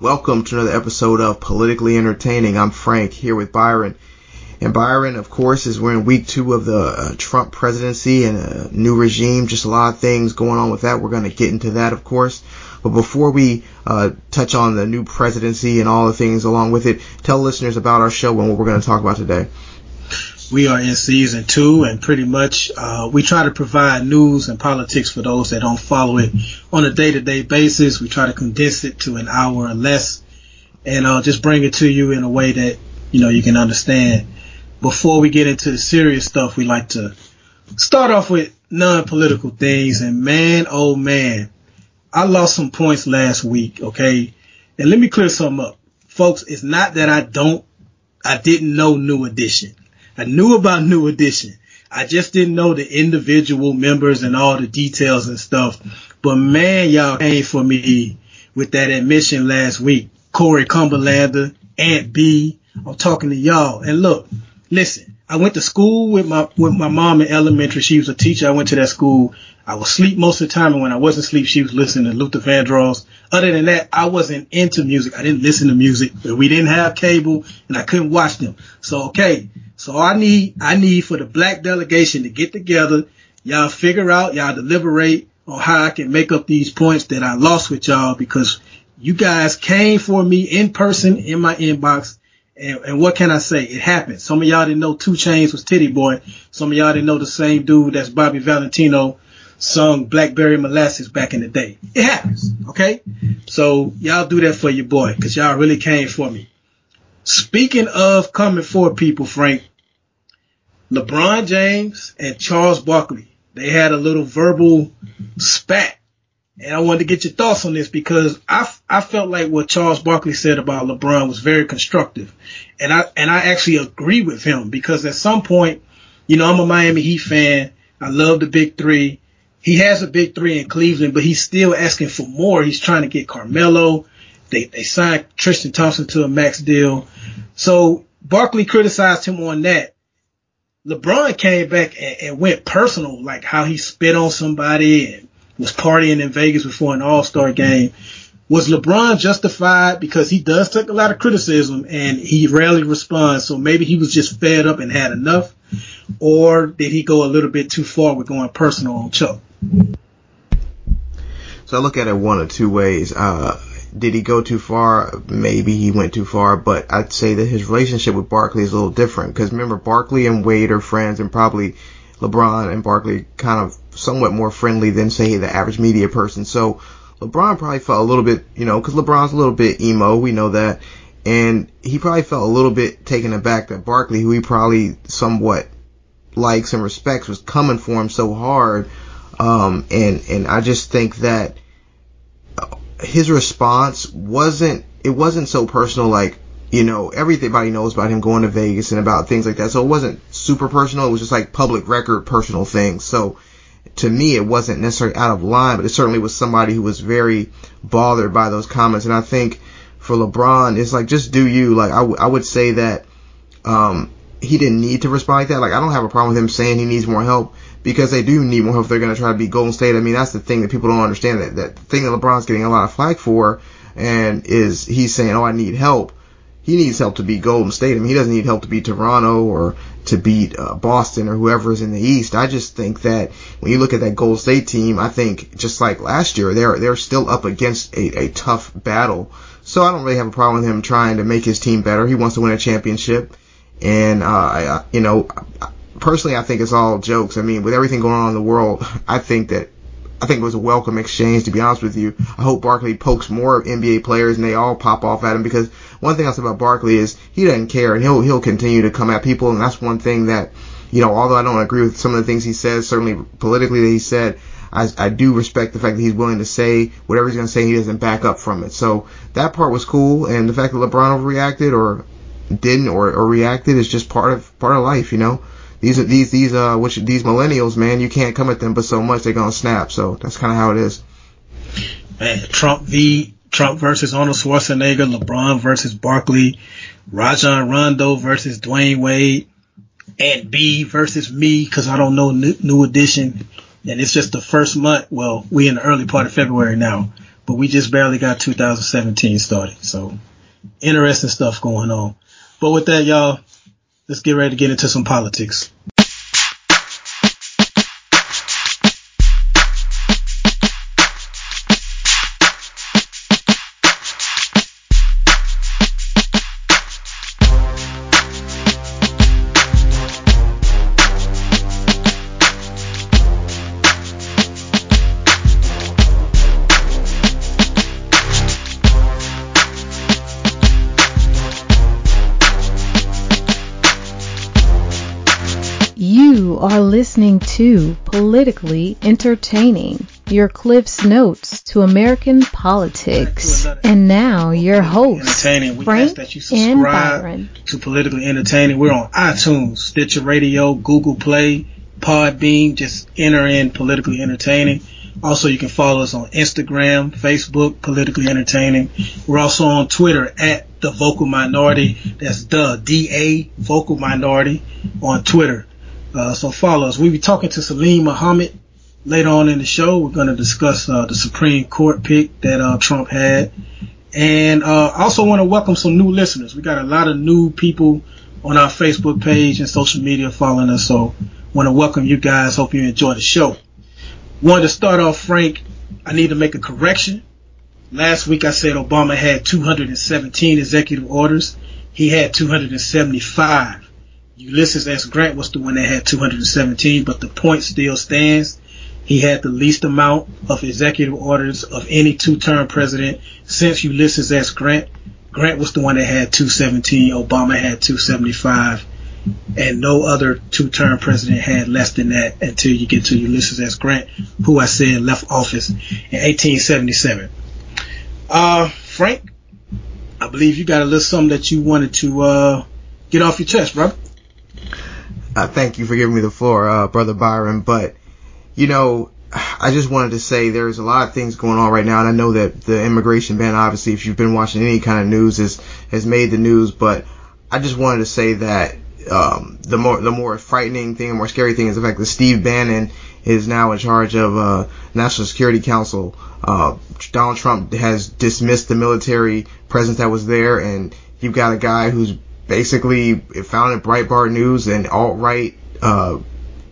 Welcome to another episode of Politically Entertaining. I'm Frank here with Byron. And Byron, of course, is we're in week two of the uh, Trump presidency and a new regime. Just a lot of things going on with that. We're going to get into that, of course. But before we uh, touch on the new presidency and all the things along with it, tell listeners about our show and what we're going to talk about today. We are in season two, and pretty much uh, we try to provide news and politics for those that don't follow it on a day-to-day basis. We try to condense it to an hour or less, and uh, just bring it to you in a way that you know you can understand. Before we get into the serious stuff, we like to start off with non-political things. And man, oh man, I lost some points last week. Okay, and let me clear something up, folks. It's not that I don't, I didn't know New Edition. I knew about New Edition. I just didn't know the individual members and all the details and stuff. But man, y'all came for me with that admission last week. Corey Cumberlander, Aunt B. I'm talking to y'all. And look, listen, I went to school with my with my mom in elementary. She was a teacher. I went to that school. I was asleep most of the time, and when I wasn't asleep, she was listening to Luther Vandross. Other than that, I wasn't into music. I didn't listen to music. We didn't have cable, and I couldn't watch them. So okay, so I need I need for the black delegation to get together. Y'all figure out, y'all deliberate on how I can make up these points that I lost with y'all because you guys came for me in person in my inbox and, and, what can I say? It happened. Some of y'all didn't know 2 Chainz was Titty Boy. Some of y'all didn't know the same dude that's Bobby Valentino sung Blackberry Molasses back in the day. It happens. Okay. So y'all do that for your boy because y'all really came for me. Speaking of coming for people, Frank, LeBron James and Charles Barkley, they had a little verbal spat and I wanted to get your thoughts on this because I, I felt like what Charles Barkley said about LeBron was very constructive. And I, and I actually agree with him because at some point, you know, I'm a Miami Heat fan. I love the big three. He has a big three in Cleveland, but he's still asking for more. He's trying to get Carmelo. They, they signed Tristan Thompson to a max deal. So Barkley criticized him on that. LeBron came back and, and went personal, like how he spit on somebody and was partying in Vegas before an All Star game. Was LeBron justified because he does take a lot of criticism and he rarely responds? So maybe he was just fed up and had enough, or did he go a little bit too far with going personal on Chuck? So I look at it one of two ways. Uh, did he go too far? Maybe he went too far, but I'd say that his relationship with Barkley is a little different because remember Barkley and Wade are friends and probably LeBron and Barkley kind of somewhat more friendly than say the average media person. So LeBron probably felt a little bit, you know, because LeBron's a little bit emo, we know that, and he probably felt a little bit taken aback that Barkley, who he probably somewhat likes and respects, was coming for him so hard. Um, and and I just think that his response wasn't it wasn't so personal like you know everybody knows about him going to Vegas and about things like that so it wasn't super personal it was just like public record personal things so to me, it wasn't necessarily out of line, but it certainly was somebody who was very bothered by those comments. And I think for LeBron, it's like, just do you. Like, I, w- I would say that, um, he didn't need to respond like that. Like, I don't have a problem with him saying he needs more help because they do need more help. They're going to try to beat Golden State. I mean, that's the thing that people don't understand that, that thing that LeBron's getting a lot of flack for and is he's saying, oh, I need help he needs help to beat Golden State. I mean, he doesn't need help to beat Toronto or to beat uh, Boston or whoever is in the East. I just think that when you look at that Golden State team, I think just like last year, they're they're still up against a, a tough battle. So I don't really have a problem with him trying to make his team better. He wants to win a championship, and uh, you know, personally, I think it's all jokes. I mean, with everything going on in the world, I think that I think it was a welcome exchange, to be honest with you. I hope Barkley pokes more NBA players and they all pop off at him because one thing I say about Barkley is he doesn't care and he'll, he'll continue to come at people. And that's one thing that, you know, although I don't agree with some of the things he says, certainly politically that he said, I, I do respect the fact that he's willing to say whatever he's going to say, he doesn't back up from it. So that part was cool. And the fact that LeBron overreacted or didn't or, or reacted is just part of, part of life, you know? these are these these uh which these millennials, man, you can't come at them but so much they're gonna snap. So that's kind of how it is. Man, Trump v. Trump versus Arnold Schwarzenegger, LeBron versus Barkley, Rajon Rondo versus Dwyane Wade, and B versus me because I don't know new, new edition, and it's just the first month. Well, we in the early part of February now, but we just barely got 2017 started. So interesting stuff going on. But with that, y'all, let's get ready to get into some politics. Listening to Politically Entertaining, your Cliff's Notes to American politics. And now your host, Frank and Byron. To Politically Entertaining, we're on iTunes, Stitcher Radio, Google Play, Podbean. Just enter in Politically Entertaining. Also, you can follow us on Instagram, Facebook, Politically Entertaining. We're also on Twitter at the Vocal Minority. That's the D A Vocal Minority on Twitter. Uh, so follow us. We'll be talking to Salim Muhammad later on in the show. We're going to discuss uh, the Supreme Court pick that uh, Trump had. And uh, I also want to welcome some new listeners. We got a lot of new people on our Facebook page and social media following us. So want to welcome you guys. Hope you enjoy the show. Wanted to start off, Frank. I need to make a correction. Last week I said Obama had 217 executive orders. He had 275. Ulysses S. Grant was the one that had 217, but the point still stands. He had the least amount of executive orders of any two-term president since Ulysses S. Grant. Grant was the one that had 217. Obama had 275. And no other two-term president had less than that until you get to Ulysses S. Grant, who I said left office in 1877. Uh, Frank, I believe you got a little something that you wanted to uh, get off your chest, bro. Uh, thank you for giving me the floor, uh, brother Byron. But you know, I just wanted to say there's a lot of things going on right now, and I know that the immigration ban, obviously, if you've been watching any kind of news, has has made the news. But I just wanted to say that um, the more the more frightening thing, the more scary thing is the fact that Steve Bannon is now in charge of uh, National Security Council. Uh, Donald Trump has dismissed the military presence that was there, and you've got a guy who's basically founded Breitbart News and alt-right, uh,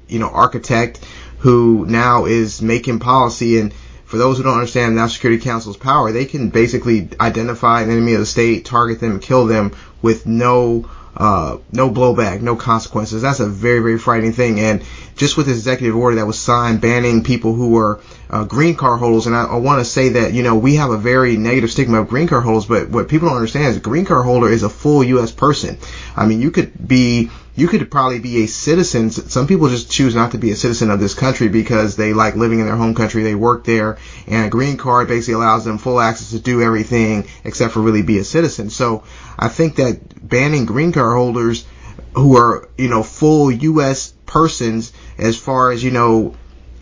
you know, architect who now is making policy. And for those who don't understand the National Security Council's power, they can basically identify an enemy of the state, target them, kill them with no uh, no blowback, no consequences. That's a very, very frightening thing. And just with this executive order that was signed banning people who were uh, green card holders, and I, I want to say that, you know, we have a very negative stigma of green card holders, but what people don't understand is a green card holder is a full U.S. person. I mean, you could be you could probably be a citizen. Some people just choose not to be a citizen of this country because they like living in their home country. They work there and a green card basically allows them full access to do everything except for really be a citizen. So I think that banning green card holders who are, you know, full U.S. persons as far as, you know,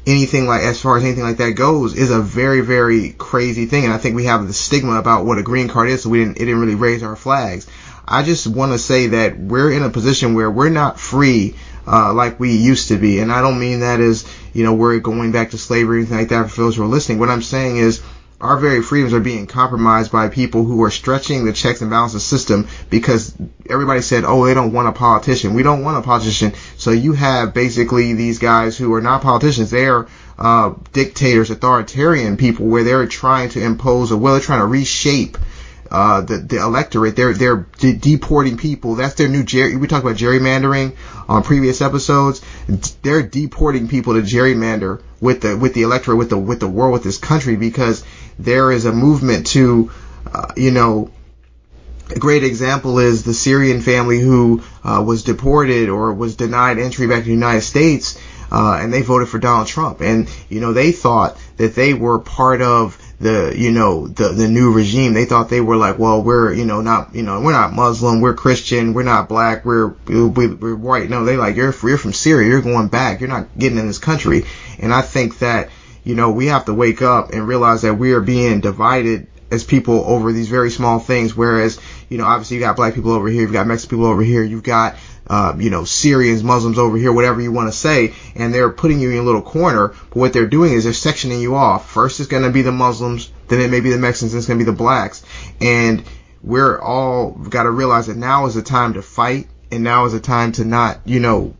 anything like as far as anything like that goes is a very very crazy thing and I think we have the stigma about what a green card is so we didn't it didn't really raise our flags I just want to say that we're in a position where we're not free uh, like we used to be. And I don't mean that as, you know, we're going back to slavery or anything like that for those who are listening. What I'm saying is our very freedoms are being compromised by people who are stretching the checks and balances system because everybody said, oh, they don't want a politician. We don't want a politician. So you have basically these guys who are not politicians. They are uh, dictators, authoritarian people where they're trying to impose a will. They're trying to reshape uh, the, the electorate. They're they're de- deporting people. That's their new ger- we talked about gerrymandering on previous episodes. They're deporting people to gerrymander with the with the electorate with the with the world with this country because there is a movement to uh, you know a great example is the Syrian family who uh, was deported or was denied entry back to the United States, uh, and they voted for Donald Trump. And you know they thought that they were part of the you know the the new regime. They thought they were like well we're you know not you know we're not muslim we're christian we're not black we're we, we're white. No they like you're you're from syria you're going back you're not getting in this country. And i think that you know we have to wake up and realize that we are being divided as people over these very small things whereas you know obviously you got black people over here you've got mexican people over here you've got uh, you know, Syrians, Muslims over here, whatever you want to say, and they're putting you in a little corner. But what they're doing is they're sectioning you off. First is going to be the Muslims, then it may be the Mexicans, then it's going to be the blacks. And we're all got to realize that now is the time to fight and now is the time to not, you know,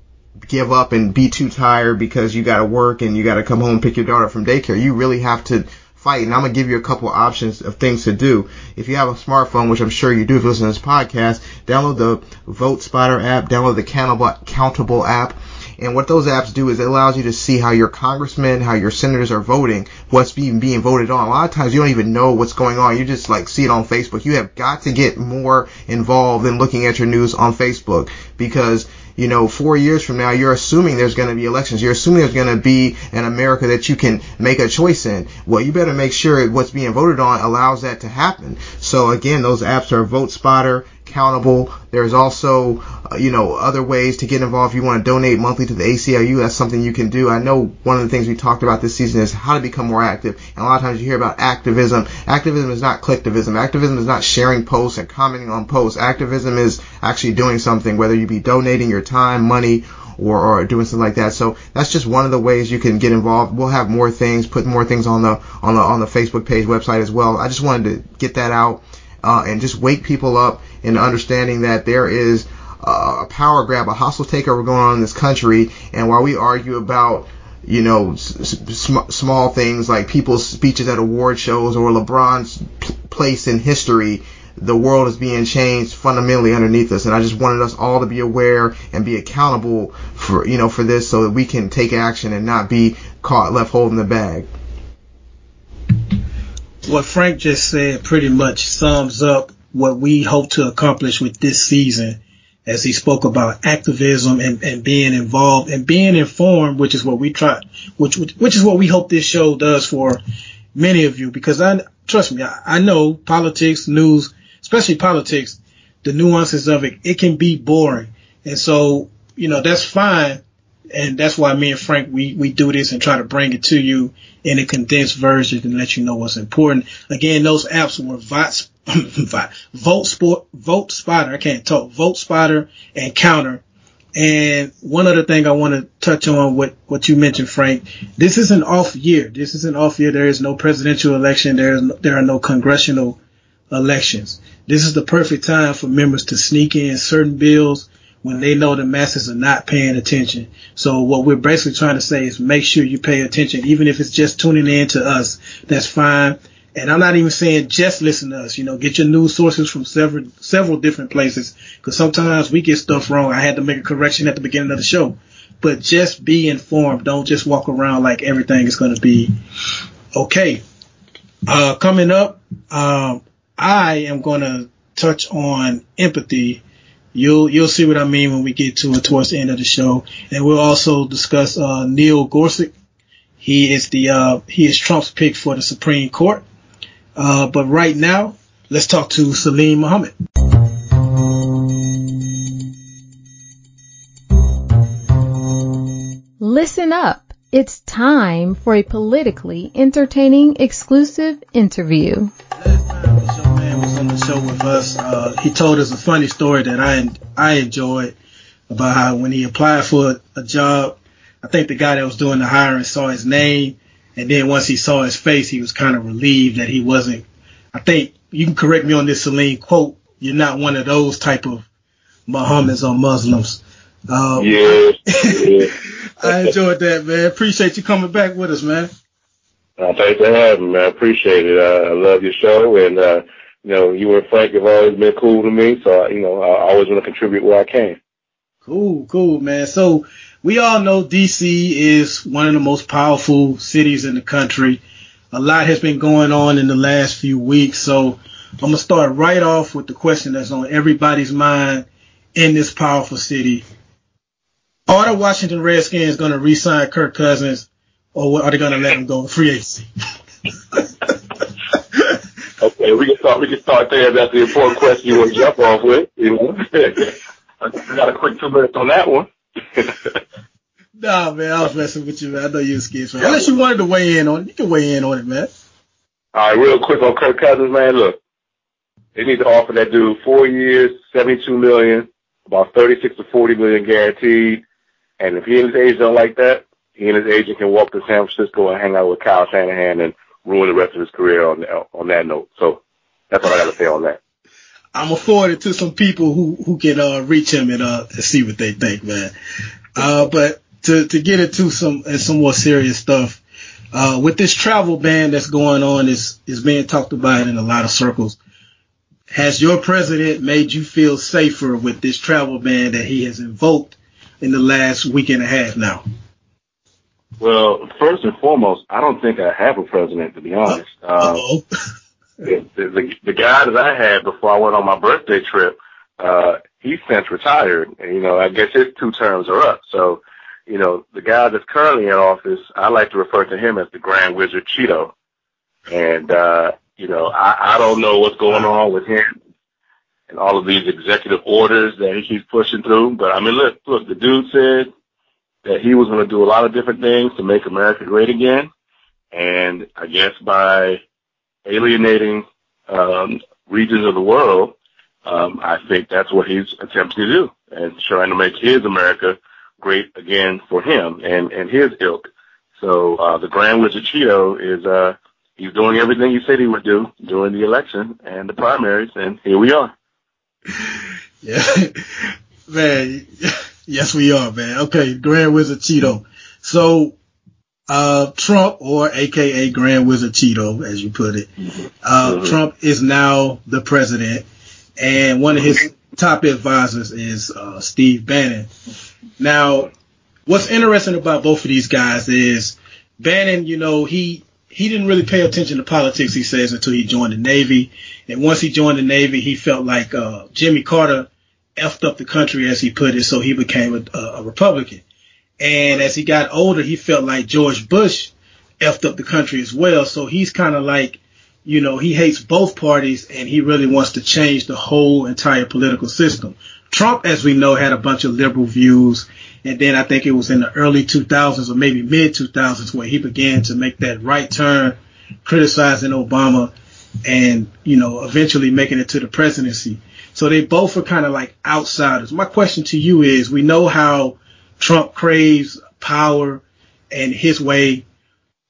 give up and be too tired because you got to work and you got to come home pick your daughter from daycare. You really have to fight. And I'm to give you a couple options of things to do. If you have a smartphone, which I'm sure you do if you listen to this podcast, download the Vote Spotter app, download the Countable, Countable app. And what those apps do is it allows you to see how your congressmen, how your senators are voting, what's being being voted on. A lot of times you don't even know what's going on. You just like see it on Facebook. You have got to get more involved in looking at your news on Facebook because you know, four years from now, you're assuming there's going to be elections. You're assuming there's going to be an America that you can make a choice in. Well, you better make sure what's being voted on allows that to happen. So again, those apps are Vote Spotter, Countable. There's also, uh, you know, other ways to get involved. If you want to donate monthly to the ACLU, that's something you can do. I know one of the things we talked about this season is how to become more active. And a lot of times you hear about activism. Activism is not clicktivism. Activism is not sharing posts and commenting on posts. Activism is actually doing something, whether you be donating your time, money, or, or doing something like that. So that's just one of the ways you can get involved. We'll have more things, put more things on the on the on the Facebook page website as well. I just wanted to get that out uh, and just wake people up in understanding that there is a power grab, a hostile takeover going on in this country. And while we argue about you know, sm- small things like people's speeches at award shows or LeBron's p- place in history, the world is being changed fundamentally underneath us. And I just wanted us all to be aware and be accountable for, you know, for this so that we can take action and not be caught left holding the bag what Frank just said pretty much sums up what we hope to accomplish with this season as he spoke about activism and, and being involved and being informed, which is what we try, which, which, which is what we hope this show does for many of you. Because I, trust me, I, I know politics, news, especially politics, the nuances of it, it can be boring. And so, you know, that's fine and that's why me and Frank we we do this and try to bring it to you in a condensed version and let you know what's important. Again, those apps were Vote, Vote Sport, Vote Spotter. I can't talk. Vote Spotter and Counter. And one other thing I want to touch on what what you mentioned, Frank. This is an off year. This is an off year. There is no presidential election. There is no, there are no congressional elections. This is the perfect time for members to sneak in certain bills when they know the masses are not paying attention. So what we're basically trying to say is make sure you pay attention, even if it's just tuning in to us. That's fine. And I'm not even saying just listen to us. You know, get your news sources from several several different places because sometimes we get stuff wrong. I had to make a correction at the beginning of the show, but just be informed. Don't just walk around like everything is going to be okay. Uh, coming up, um, I am going to touch on empathy You'll you'll see what I mean when we get to it towards the end of the show, and we'll also discuss uh, Neil Gorsuch. He is the uh, he is Trump's pick for the Supreme Court. Uh, but right now, let's talk to Salim Muhammad. Listen up. It's time for a politically entertaining exclusive interview show with us. Uh, he told us a funny story that I I enjoyed about how when he applied for a job, I think the guy that was doing the hiring saw his name, and then once he saw his face, he was kind of relieved that he wasn't. I think you can correct me on this, Salim. Quote: "You're not one of those type of Muhammad's or Muslims." Um, yeah, yeah. I enjoyed that, man. Appreciate you coming back with us, man. Uh, thanks for having me. I appreciate it. Uh, I love your show, and uh, you know, you and Frank have always been cool to me, so you know, I always want to contribute where I can. Cool, cool, man. So we all know DC is one of the most powerful cities in the country. A lot has been going on in the last few weeks, so I'm gonna start right off with the question that's on everybody's mind in this powerful city. Are the Washington Redskins gonna re-sign Kirk Cousins, or are they gonna let him go free agency? Okay, we can start. We can start there. That's the important question you want to jump off with. You know, I got a quick two minutes on that one. nah, man, I was messing with you, man. I know you're scared. Man. Unless you wanted to weigh in on it, you can weigh in on it, man. All right, real quick on Kirk Cousins, man. Look, they need to offer that dude four years, seventy-two million, about thirty-six to forty million guaranteed. And if he and his agent don't like that, he and his agent can walk to San Francisco and hang out with Kyle Shanahan and ruin the rest of his career on on that note. So that's all I got to say on that. I'm gonna forward it to some people who who can uh, reach him and uh see what they think, man. Uh, but to to get into some some more serious stuff, uh, with this travel ban that's going on is is being talked about in a lot of circles. Has your president made you feel safer with this travel ban that he has invoked in the last week and a half now? Well, first and foremost, I don't think I have a president, to be honest. Uh, the, the, the guy that I had before I went on my birthday trip, uh, he's since retired, and you know, I guess his two terms are up. So, you know, the guy that's currently in office, I like to refer to him as the Grand Wizard Cheeto. And, uh, you know, I, I don't know what's going on with him and all of these executive orders that he keeps pushing through. But I mean, look, look, the dude said that he was going to do a lot of different things to make America great again. And I guess by alienating um, regions of the world, um, I think that's what he's attempting to do and trying to make his America great again for him and, and his ilk. So uh, the Grand Wizard Cheeto is uh, he's doing everything he said he would do during the election and the primaries, and here we are. Yeah, man. Yes, we are, man. Okay, Grand Wizard Cheeto. So, uh, Trump, or AKA Grand Wizard Cheeto, as you put it, uh, mm-hmm. Trump is now the president, and one of his top advisors is uh, Steve Bannon. Now, what's interesting about both of these guys is Bannon, you know, he he didn't really pay attention to politics, he says, until he joined the Navy. And once he joined the Navy, he felt like uh, Jimmy Carter effed up the country, as he put it, so he became a, a Republican. And as he got older, he felt like George Bush effed up the country as well. So he's kind of like, you know, he hates both parties and he really wants to change the whole entire political system. Trump, as we know, had a bunch of liberal views and then I think it was in the early 2000s or maybe mid 2000s where he began to make that right turn, criticizing Obama and, you know, eventually making it to the presidency. So they both are kind of like outsiders. My question to you is, we know how Trump craves power and his way,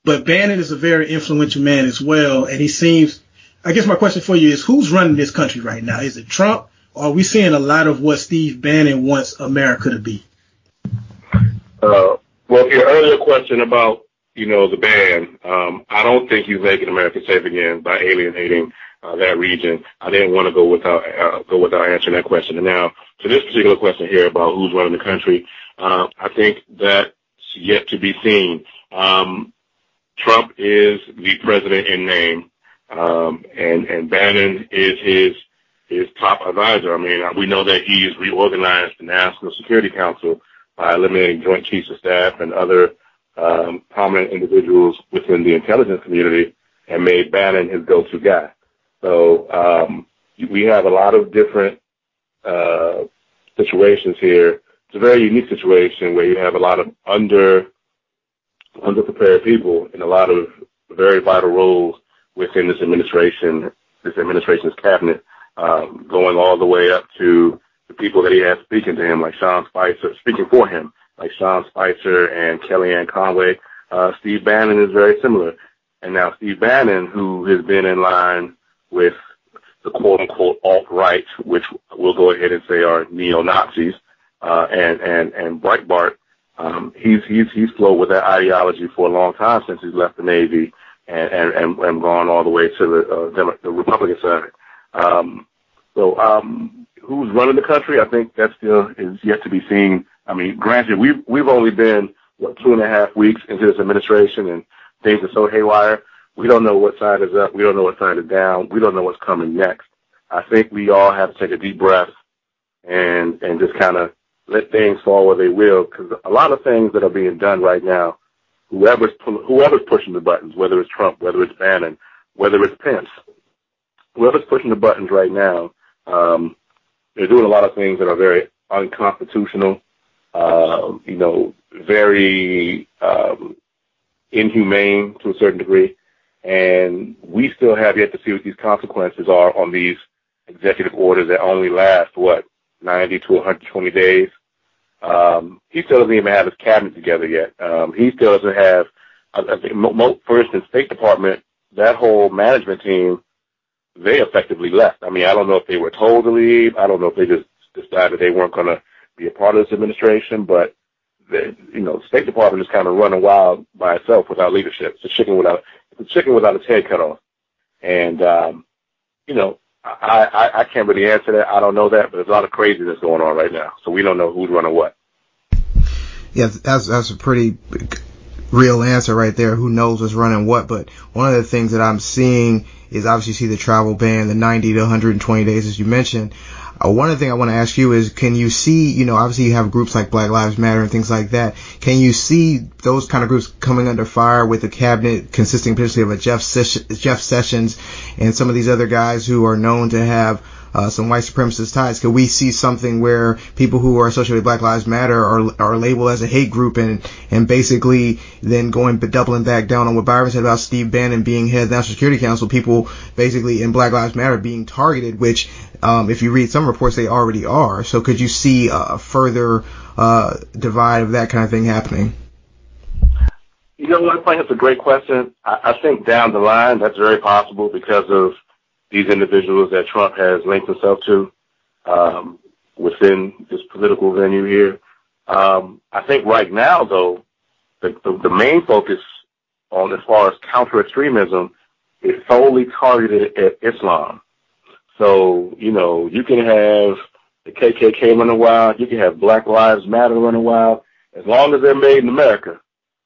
but Bannon is a very influential man as well. And he seems, I guess my question for you is, who's running this country right now? Is it Trump? Or are we seeing a lot of what Steve Bannon wants America to be? Uh, well, your earlier question about you know the ban, um, I don't think he's making America safe again by alienating that region. I didn't want to go without uh, go without answering that question. And now to this particular question here about who's running the country, uh, I think that's yet to be seen. Um, Trump is the president in name, um, and and Bannon is his his top advisor. I mean, we know that he's reorganized the National Security Council by eliminating Joint Chiefs of Staff and other um, prominent individuals within the intelligence community and made Bannon his go-to guy. So um, we have a lot of different uh, situations here. It's a very unique situation where you have a lot of under underprepared people in a lot of very vital roles within this administration, this administration's cabinet, um, going all the way up to the people that he has speaking to him, like Sean Spicer, speaking for him, like Sean Spicer and Kellyanne Conway. Uh, Steve Bannon is very similar. And now Steve Bannon, who has been in line with the quote unquote alt right, which we'll go ahead and say are neo Nazis, uh, and, and, and Breitbart, um, he's, he's, he's flowed with that ideology for a long time since he's left the Navy and, and, and, and gone all the way to the, uh, the Republican side. Um, so, um, who's running the country, I think that still is yet to be seen. I mean, granted, we've we've only been what two and a half weeks into this administration, and things are so haywire. We don't know what side is up. We don't know what side is down. We don't know what's coming next. I think we all have to take a deep breath and and just kind of let things fall where they will, because a lot of things that are being done right now, whoever's whoever's pushing the buttons, whether it's Trump, whether it's Bannon, whether it's Pence, whoever's pushing the buttons right now, um, they're doing a lot of things that are very unconstitutional, uh, you know, very um, inhumane to a certain degree. And we still have yet to see what these consequences are on these executive orders that only last, what, 90 to 120 days. Um, he still doesn't even have his cabinet together yet. Um, he still doesn't have, I think, first in State Department, that whole management team, they effectively left. I mean, I don't know if they were told to leave. I don't know if they just decided they weren't going to be a part of this administration, but the, you know, the State Department is kind of running wild by itself without leadership. It's a chicken without, it's a chicken without its head cut off. And, um, you know, I, I, I can't really answer that. I don't know that, but there's a lot of craziness going on right now. So we don't know who's running what. Yeah, that's, that's a pretty real answer right there. Who knows what's running what? But one of the things that I'm seeing is obviously see the travel ban, the 90 to 120 days, as you mentioned. Uh, one of the things I want to ask you is, can you see, you know, obviously you have groups like Black Lives Matter and things like that. Can you see those kind of groups coming under fire with a cabinet consisting potentially of a Jeff, Jeff Sessions and some of these other guys who are known to have uh, some white supremacist ties. Could we see something where people who are associated with Black Lives Matter are are labeled as a hate group and and basically then going doubling back down on what Byron said about Steve Bannon being head of the National Security Council, people basically in Black Lives Matter being targeted, which um, if you read some reports they already are. So could you see a further uh, divide of that kind of thing happening? You know what? I think it's a great question. I, I think down the line that's very possible because of these individuals that Trump has linked himself to um, within this political venue here. Um, I think right now, though, the, the, the main focus on as far as counter extremism is solely targeted at Islam. So, you know, you can have the KKK running wild, you can have Black Lives Matter running wild. As long as they're made in America,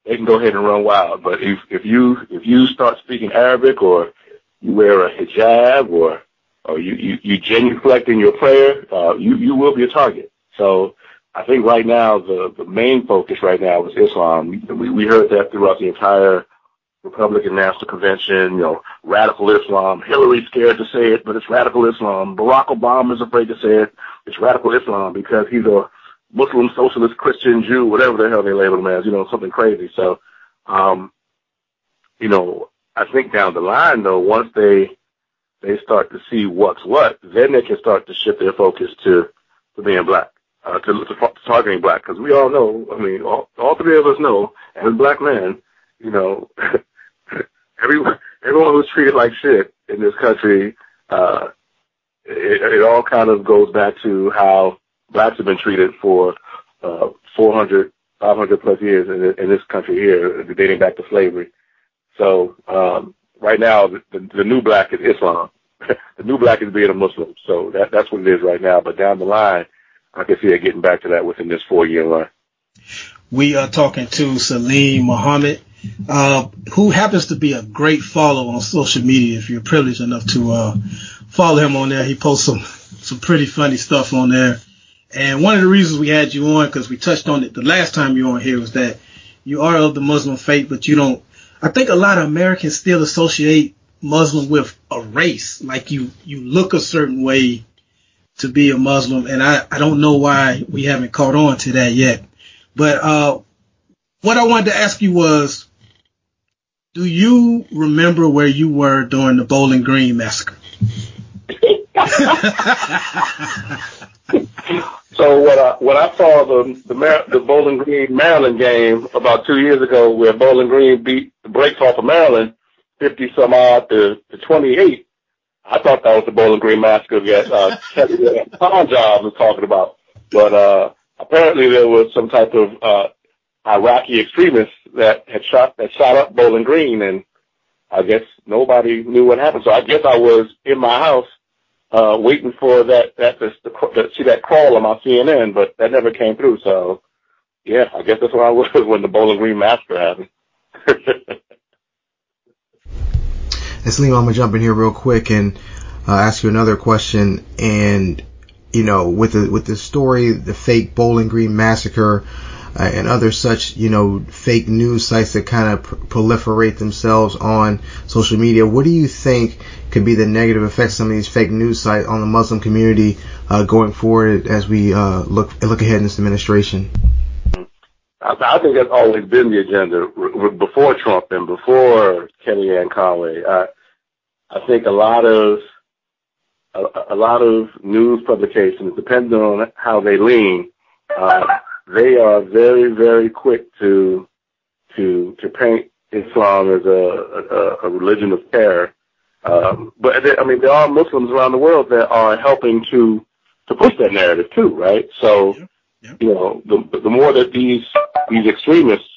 they can go ahead and run wild. But if, if you if you start speaking Arabic or you wear a hijab or or you you, you genuflect in your prayer, uh, you you will be a target. So I think right now the the main focus right now is Islam. We we heard that throughout the entire Republican National Convention. You know, radical Islam. Hillary's scared to say it, but it's radical Islam. Barack Obama is afraid to say it. It's radical Islam because he's a Muslim, socialist, Christian, Jew, whatever the hell they label him as. You know, something crazy. So, um, you know, I think down the line though, once they they start to see what's what, then they can start to shift their focus to to being black, uh, to, to, targeting black. Because we all know, I mean, all, all three of us know, as black men, you know, everyone everyone who's treated like shit in this country, uh, it, it all kind of goes back to how blacks have been treated for uh, 400, 500 plus years in, in this country here, dating back to slavery. So um, right now, the, the, new black is Islam. the new black is being a Muslim. So that, that's what it is right now. But down the line, I can see it getting back to that within this four-year run. We are talking to Salim Muhammad, uh, who happens to be a great follow on social media. If you're privileged enough to uh, follow him on there, he posts some some pretty funny stuff on there. And one of the reasons we had you on, because we touched on it the last time you were on here, was that you are of the Muslim faith, but you don't I think a lot of Americans still associate Muslim with a race. Like you, you look a certain way to be a Muslim. And I, I don't know why we haven't caught on to that yet. But, uh, what I wanted to ask you was, do you remember where you were during the Bowling Green massacre? So what I what I saw the the, Mar- the Bowling Green Maryland game about two years ago, where Bowling Green beat the brakes off of Maryland, fifty some odd to, to twenty eight. I thought that was the Bowling Green massacre that uh, Tom Jobs was talking about, but uh, apparently there was some type of uh, Iraqi extremists that had shot that shot up Bowling Green, and I guess nobody knew what happened. So I guess I was in my house uh, waiting for that, that, to, to see that call on my CNN, but that never came through. So, yeah, I guess that's where I was when the Bowling Green Massacre happened. and Salim, I'm gonna jump in here real quick and uh, ask you another question. And you know, with the with the story, the fake Bowling Green massacre, uh, and other such, you know, fake news sites that kind of pr- proliferate themselves on social media. What do you think could be the negative effects of some of these fake news sites on the Muslim community uh, going forward as we uh, look look ahead in this administration? I think that's always been the agenda before Trump and before Kellyanne Conway. I, I think a lot of a, a lot of news publications, depending on how they lean, uh, they are very, very quick to to to paint Islam as a, a, a religion of terror. Um, but I mean, there are Muslims around the world that are helping to to push that narrative too, right? So, yeah. Yeah. you know, the the more that these these extremists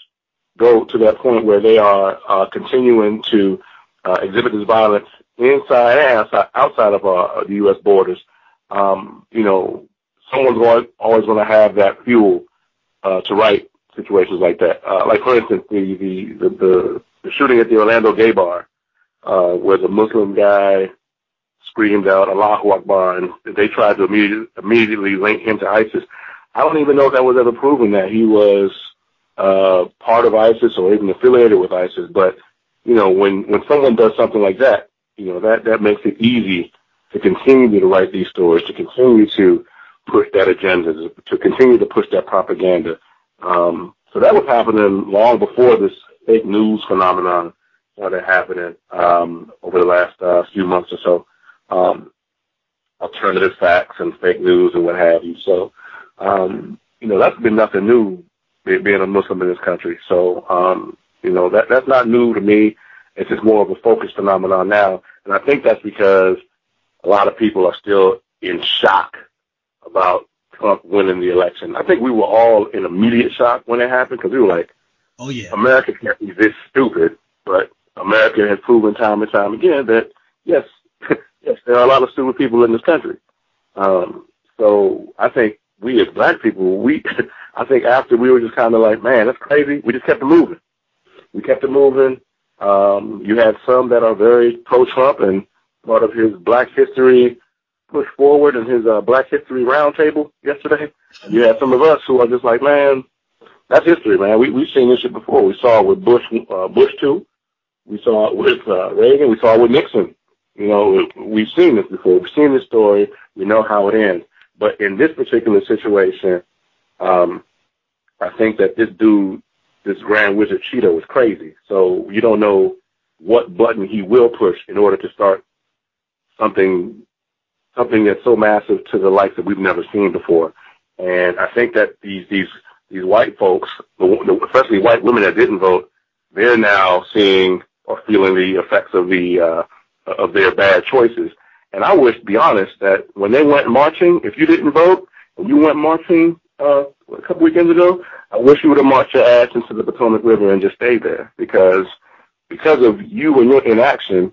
go to that point where they are uh, continuing to uh, exhibit this violence inside and outside, outside of uh, the U.S. borders, um, you know, someone's going, always going to have that fuel uh, to write situations like that. Uh, like for instance, the, the the, the shooting at the Orlando Gay Bar, uh, where the Muslim guy screamed out Allahu Akbar, and they tried to immediately immediately link him to ISIS. I don't even know if that was ever proven that he was uh, part of ISIS or even affiliated with ISIS. But you know, when when someone does something like that, you know that that makes it easy to continue to write these stories, to continue to push that agenda, to, continue to push that propaganda. Um, so that was happening long before this fake news phenomenon started happening um, over the last uh, few months or so. Um, alternative facts and fake news and what have you. So, um, you know, that's been nothing new being a Muslim in this country. So, um, you know, that that's not new to me. It's just more of a focused phenomenon now, and I think that's because a lot of people are still in shock about Trump winning the election. I think we were all in immediate shock when it happened because we were like, "Oh yeah, America can't be this stupid." But America has proven time and time again that yes, yes, there are a lot of stupid people in this country. Um, so I think we as black people, we, I think after we were just kind of like, man, that's crazy. We just kept it moving. We kept it moving. Um, you had some that are very pro-Trump and part of his Black History push forward in his uh, Black History roundtable yesterday. You had some of us who are just like, man, that's history, man. We we've seen this shit before. We saw it with Bush, uh, Bush too. We saw it with uh, Reagan. We saw it with Nixon. You know, we've seen this before. We've seen this story. We know how it ends. But in this particular situation, um, I think that this dude, this Grand Wizard Cheeto, is crazy. So you don't know what button he will push in order to start something, something that's so massive to the likes that we've never seen before. And I think that these these these white folks, especially white women that didn't vote, they're now seeing or feeling the effects of the uh, of their bad choices. And I wish, to be honest, that when they went marching, if you didn't vote and you went marching uh, a couple weekends ago, I wish you would have marched your ass into the Potomac River and just stayed there because because of you and your inaction,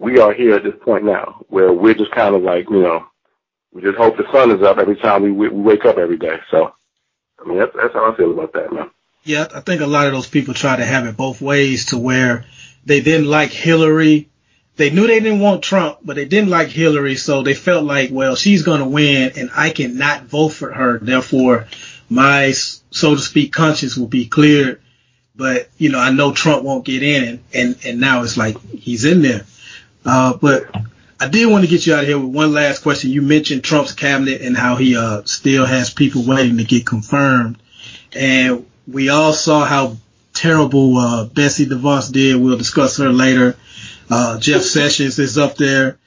we are here at this point now where we're just kind of like, you know, we just hope the sun is up every time we, we wake up every day. So, I mean, that's, that's how I feel about that, man. Yeah, I think a lot of those people try to have it both ways to where they didn't like Hillary they knew they didn't want Trump, but they didn't like Hillary, so they felt like, well, she's going to win, and I cannot vote for her. Therefore, my so to speak conscience will be cleared. But you know, I know Trump won't get in, and and, and now it's like he's in there. Uh, but I did want to get you out of here with one last question. You mentioned Trump's cabinet and how he uh, still has people waiting to get confirmed, and we all saw how terrible uh, Betsy DeVos did. We'll discuss her later. Uh, Jeff Sessions is up there.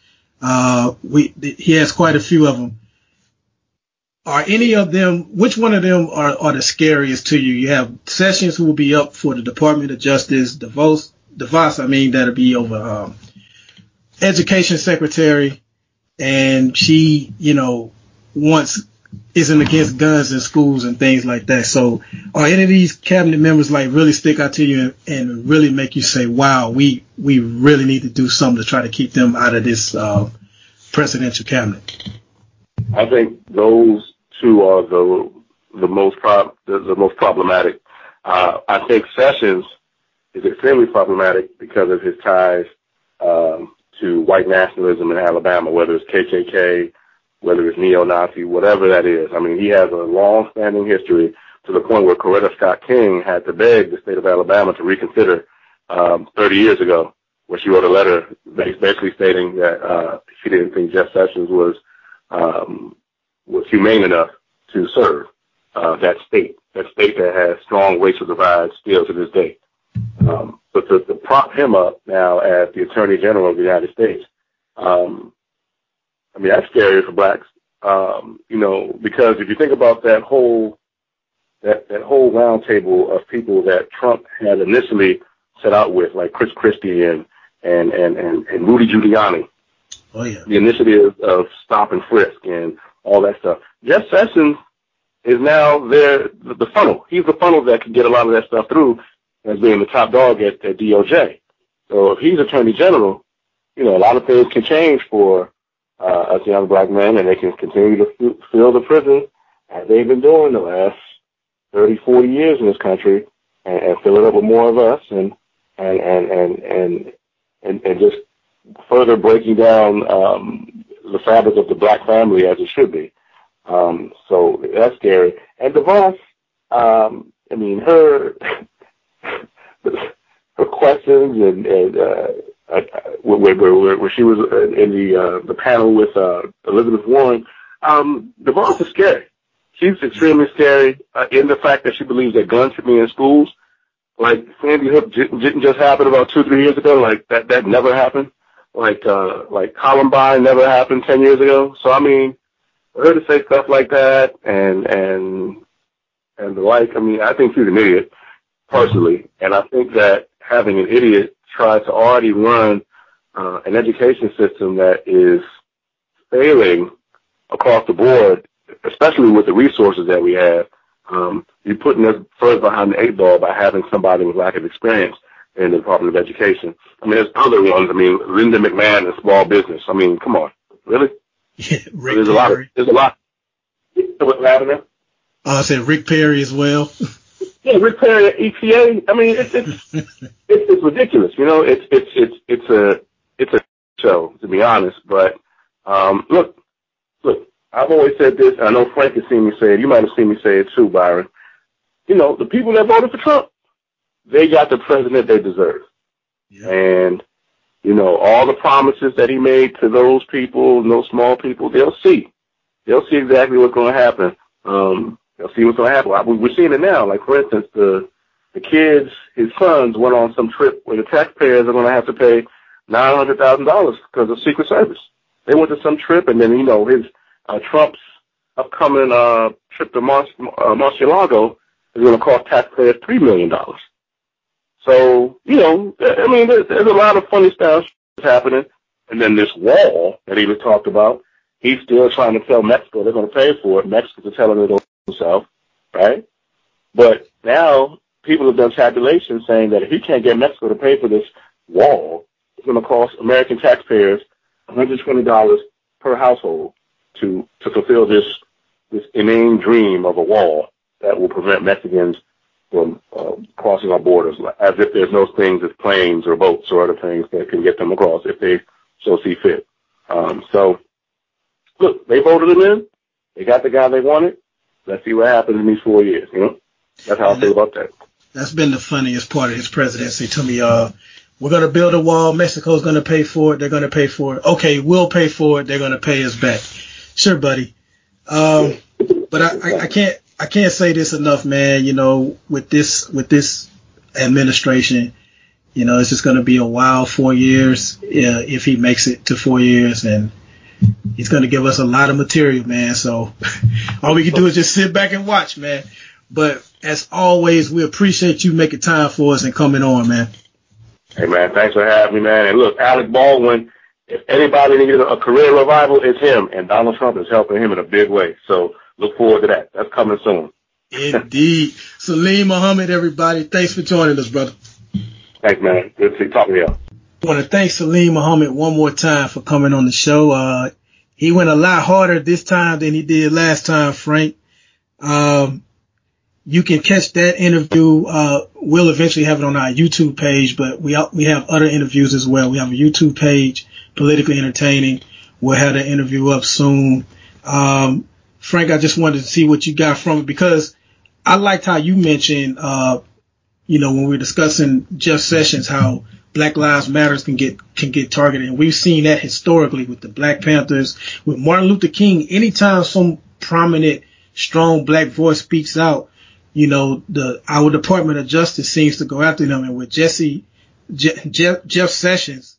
Uh, we, he has quite a few of them. Are any of them, which one of them are, are the scariest to you? You have Sessions who will be up for the Department of Justice, DeVos, DeVos, I mean, that'll be over, um, education secretary. And she, you know, wants isn't against guns in schools and things like that. So are any of these cabinet members like really stick out to you and, and really make you say, wow, we, we really need to do something to try to keep them out of this, uh, presidential cabinet? I think those two are the, the most prob, the, the most problematic. Uh, I think Sessions is extremely problematic because of his ties, um, to white nationalism in Alabama, whether it's KKK, whether it's neo-Nazi, whatever that is. I mean, he has a long-standing history to the point where Coretta Scott King had to beg the state of Alabama to reconsider um, 30 years ago, where she wrote a letter basically stating that uh, she didn't think Jeff Sessions was um, was humane enough to serve uh, that state, that state that has strong racial divides still to this day. Um, but to, to prop him up now as the Attorney General of the United States, um, I mean, that's scary for blacks. Um, you know, because if you think about that whole that that whole roundtable of people that Trump had initially set out with, like Chris Christie and and and and, and Rudy Giuliani. Oh yeah. The initiative of stop and frisk and all that stuff. Jeff Sessions is now there, the, the funnel. He's the funnel that can get a lot of that stuff through as being the top dog at, at DOJ. So if he's Attorney General, you know, a lot of things can change for uh, us young black men, and they can continue to f- fill the prison as they've been doing the last 30, 40 years in this country, and, and fill it up with more of us, and and and and and and, and just further breaking down um, the fabric of the black family as it should be. Um, so that's scary. And DeVos, um, I mean, her her questions and, and uh, uh, where, where, where she was in the uh, the panel with uh, Elizabeth Warren, um, DeVos is scary. She's extremely scary uh, in the fact that she believes that guns should be in schools. Like Sandy Hook didn't just happen about two, three years ago. Like that, that never happened. Like, uh, like Columbine never happened 10 years ago. So, I mean, for her to say stuff like that and, and, and the like, I mean, I think she's an idiot personally. And I think that having an idiot try to already run uh, an education system that is failing across the board, especially with the resources that we have, um, you're putting us further behind the eight ball by having somebody with lack of experience in the Department of Education. I mean, there's other ones. I mean, Linda McMahon in small business. I mean, come on, really? Yeah, Rick there's Perry. a lot. Of, there's a lot. What's happening? Uh, I said Rick Perry as well. yeah, Rick Perry at EPA. I mean, it's it's, it's it's ridiculous. You know, it's it's it's it's a it's a show to be honest. But um, look, look, I've always said this. and I know Frank has seen me say it. You might have seen me say it too, Byron. You know, the people that voted for Trump, they got the president they deserve. Yeah. And, you know, all the promises that he made to those people, those small people, they'll see. They'll see exactly what's going to happen. Um, they'll see what's to happen. We're seeing it now. Like, for instance, the, the kids, his sons went on some trip where the taxpayers are to have to pay $900,000 because of Secret Service. They went to some trip and then, you know, his, uh, Trump's upcoming, uh, trip to Mar- uh, Mar-a-Lago is to cost taxpayers $3 million. So, you know, I mean, there's, there's a lot of funny stuff happening. And then this wall that he was talked about, he's still trying to tell Mexico they're going to pay for it. Mexico's telling it himself, right? But now people have done calculations saying that if he can't get Mexico to pay for this wall, it's going to cost American taxpayers $120 per household to to fulfill this this inane dream of a wall that will prevent Mexicans from uh, crossing our borders, as if there's no things as planes or boats or other things that can get them across if they so see fit. Um, so, look, they voted him in. They got the guy they wanted. Let's see what happens in these four years. You know, that's how I feel about that. That's been the funniest part of his presidency to me. Uh, we're going to build a wall. Mexico's going to pay for it. They're going to pay for it. Okay, we'll pay for it. They're going to pay us back. Sure, buddy. Um, but I, I, I can't I can't say this enough, man. You know, with this with this administration, you know, it's just going to be a wild four years yeah, if he makes it to four years, and he's going to give us a lot of material, man. So all we can do is just sit back and watch, man. But as always, we appreciate you making time for us and coming on, man. Hey, man, thanks for having me, man. And look, Alec Baldwin, if anybody needs a career revival, it's him, and Donald Trump is helping him in a big way. So look forward to that. That's coming soon. Indeed. Salim Muhammad, everybody, thanks for joining us, brother. Thanks, man. Good to talk to you. I want to thank Salim Muhammad one more time for coming on the show. Uh, he went a lot harder this time than he did last time, Frank. Um, you can catch that interview. Uh, we'll eventually have it on our YouTube page, but we we have other interviews as well. We have a YouTube page, politically entertaining. We'll have the interview up soon. Um, Frank, I just wanted to see what you got from it because I liked how you mentioned, uh, you know, when we are discussing Jeff Sessions, how Black Lives Matters can get can get targeted, and we've seen that historically with the Black Panthers, with Martin Luther King. Anytime some prominent, strong Black voice speaks out, you know, the our Department of Justice seems to go after them, and with Jesse Je- Jeff, Jeff Sessions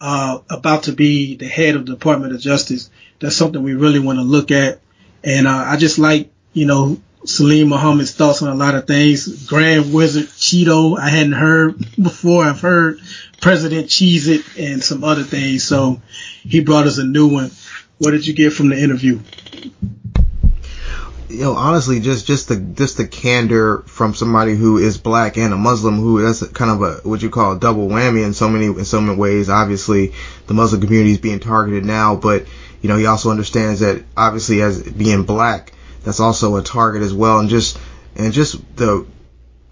uh, about to be the head of the Department of Justice, that's something we really want to look at. And uh, I just like, you know, Salim Muhammad's thoughts on a lot of things. Grand Wizard Cheeto, I hadn't heard before. I've heard President Cheese It and some other things. So he brought us a new one. What did you get from the interview? you know, honestly, just just the just the candor from somebody who is black and a Muslim, who that's kind of a what you call a double whammy in so many in so many ways. Obviously, the Muslim community is being targeted now, but you know, he also understands that obviously as being black, that's also a target as well, and just and just the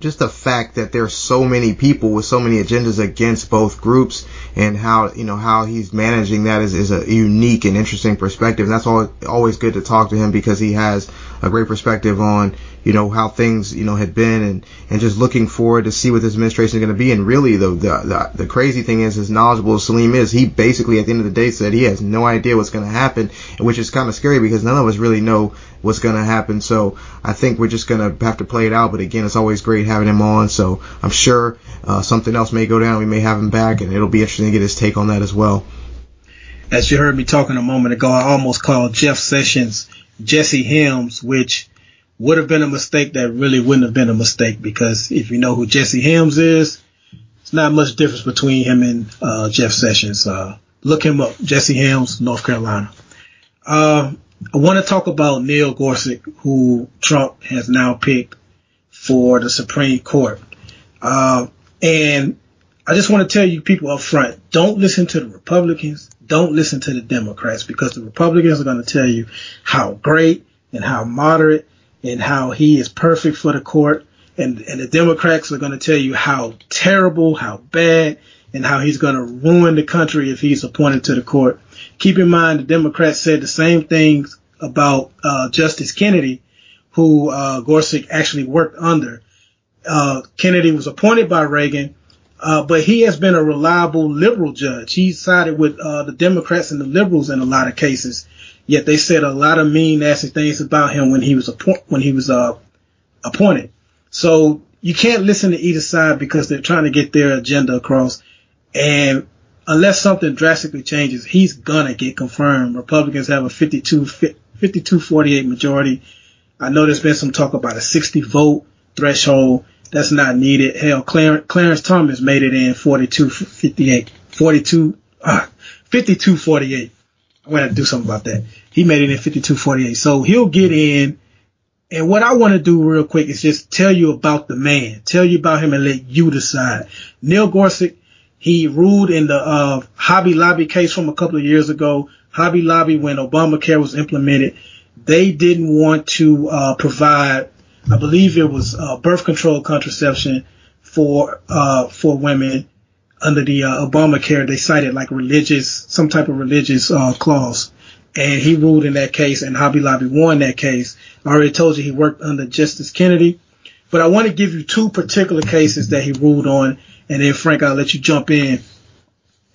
just the fact that there's so many people with so many agendas against both groups and how you know how he's managing that is, is a unique and interesting perspective. And that's always always good to talk to him because he has a great perspective on you know how things you know had been and and just looking forward to see what this administration is going to be. And really the, the the the crazy thing is as knowledgeable as Salim is, he basically at the end of the day said he has no idea what's going to happen, which is kind of scary because none of us really know what's going to happen. So I think we're just going to have to play it out. But again, it's always great having him on. So I'm sure uh, something else may go down. We may have him back, and it'll be interesting to get his take on that as well. As you heard me talking a moment ago, I almost called Jeff Sessions Jesse Helms, which would have been a mistake that really wouldn't have been a mistake because if you know who Jesse Helms is, it's not much difference between him and uh, Jeff Sessions. Uh, look him up, Jesse Helms, North Carolina. Uh, I want to talk about Neil Gorsuch, who Trump has now picked for the Supreme Court. Uh, and I just want to tell you people up front, don't listen to the Republicans, don't listen to the Democrats because the Republicans are going to tell you how great and how moderate and how he is perfect for the court. And, and the Democrats are going to tell you how terrible, how bad, and how he's going to ruin the country if he's appointed to the court. Keep in mind, the Democrats said the same things about uh, Justice Kennedy, who uh, Gorsuch actually worked under. Uh, Kennedy was appointed by Reagan, uh, but he has been a reliable liberal judge. He sided with uh, the Democrats and the liberals in a lot of cases. Yet they said a lot of mean, nasty things about him when he was when he was uh, appointed. So you can't listen to either side because they're trying to get their agenda across. And unless something drastically changes, he's gonna get confirmed. Republicans have a 52 52 48 majority. I know there's been some talk about a 60 vote threshold. That's not needed. Hell, Clarence, Clarence Thomas made it in 42 58, 42, uh, 52 48. I want to do something about that. He made it in 52 48. So he'll get in. And what I want to do real quick is just tell you about the man, tell you about him and let you decide. Neil Gorsuch, he ruled in the uh, Hobby Lobby case from a couple of years ago. Hobby Lobby, when Obamacare was implemented, they didn't want to uh, provide, I believe it was uh, birth control contraception for uh, for women under the uh, Obamacare. They cited like religious, some type of religious uh, clause, and he ruled in that case, and Hobby Lobby won that case. I already told you he worked under Justice Kennedy, but I want to give you two particular cases that he ruled on, and then Frank, I'll let you jump in